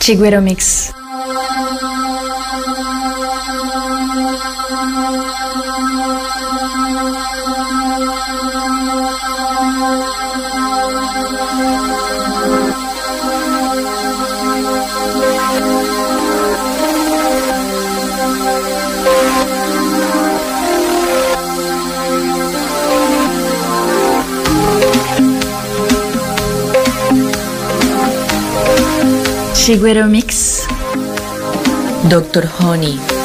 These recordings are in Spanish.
Tigueromix. Mix. Chigüero Mix. Doctor Honey.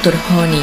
الطرفانی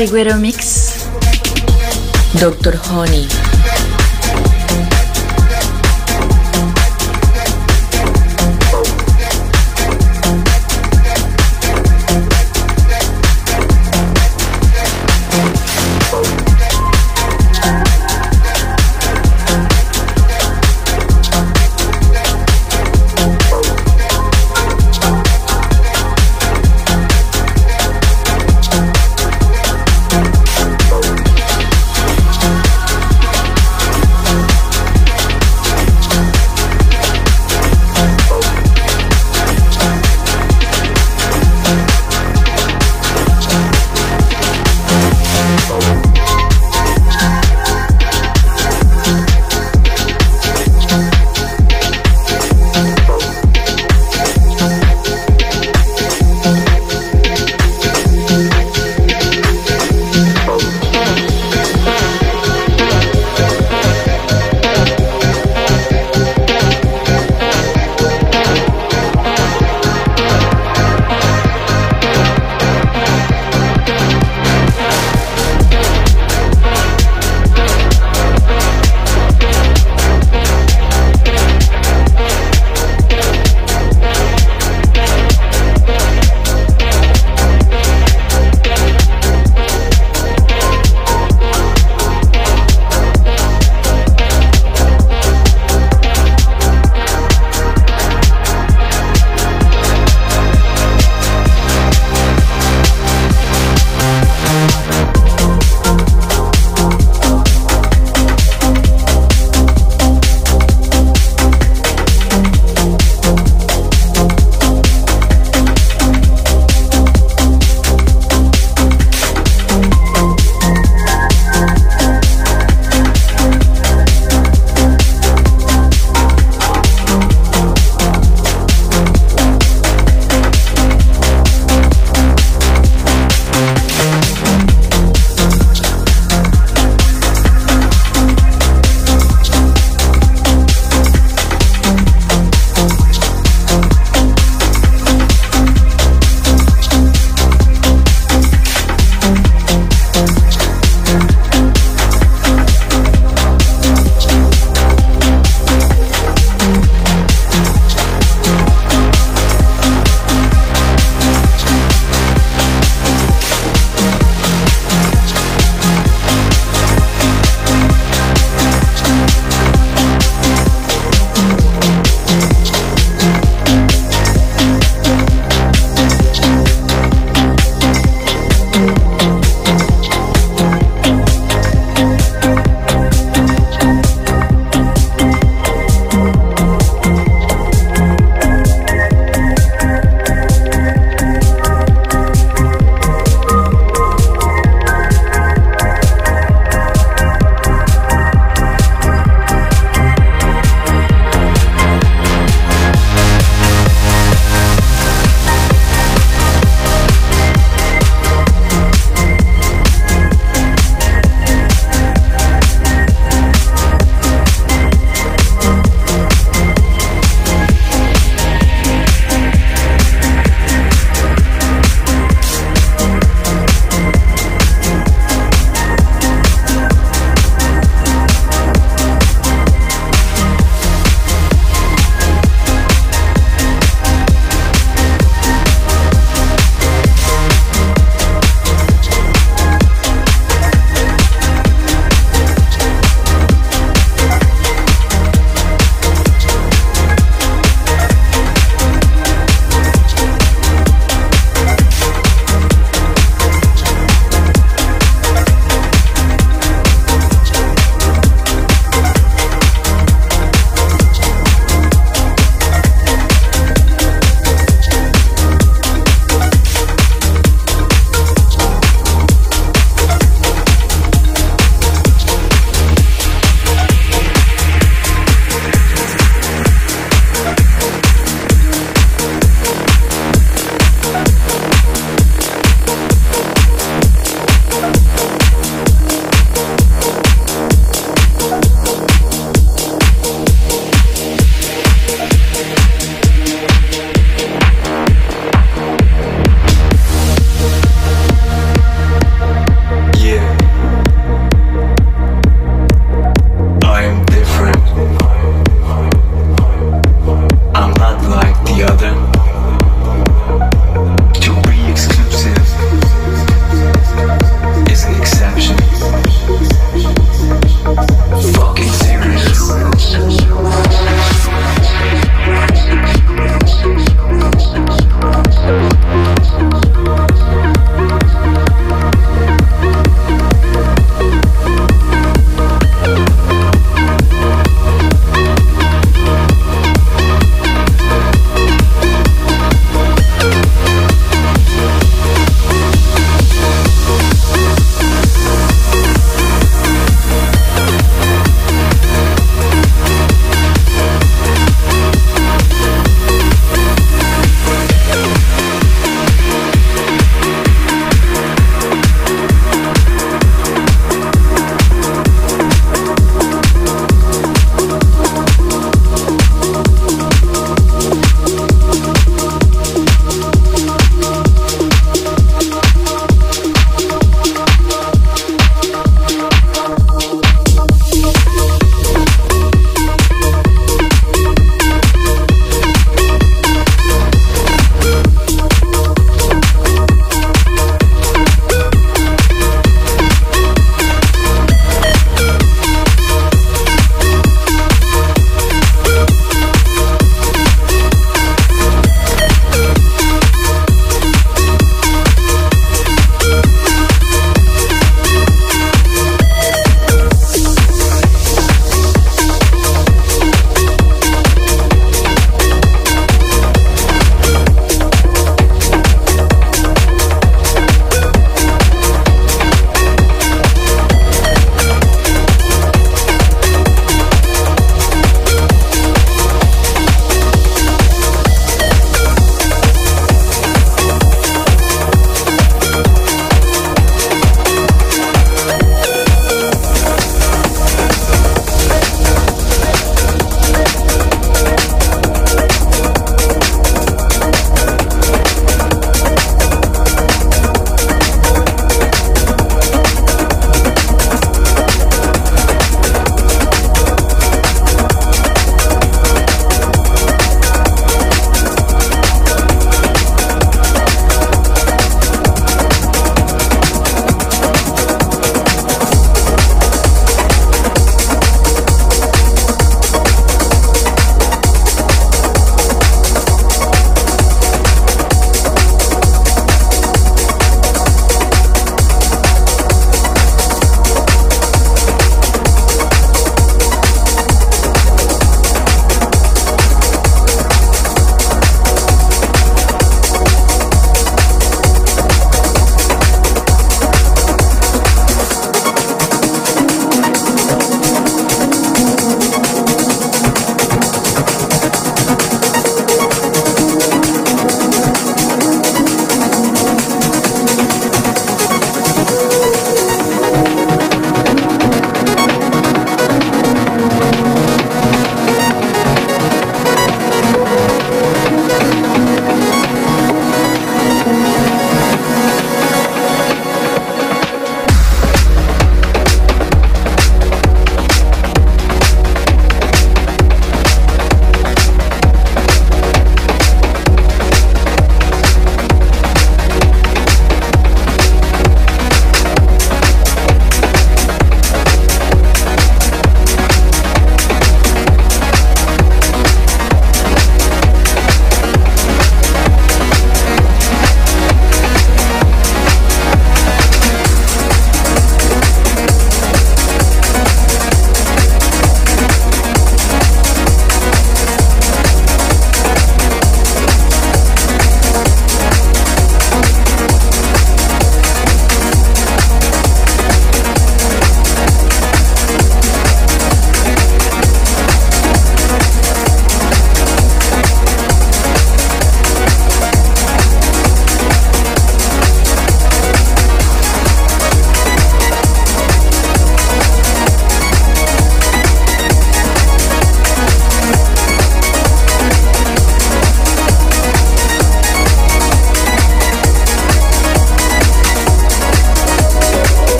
Chiguero Mix. Dr. Honey.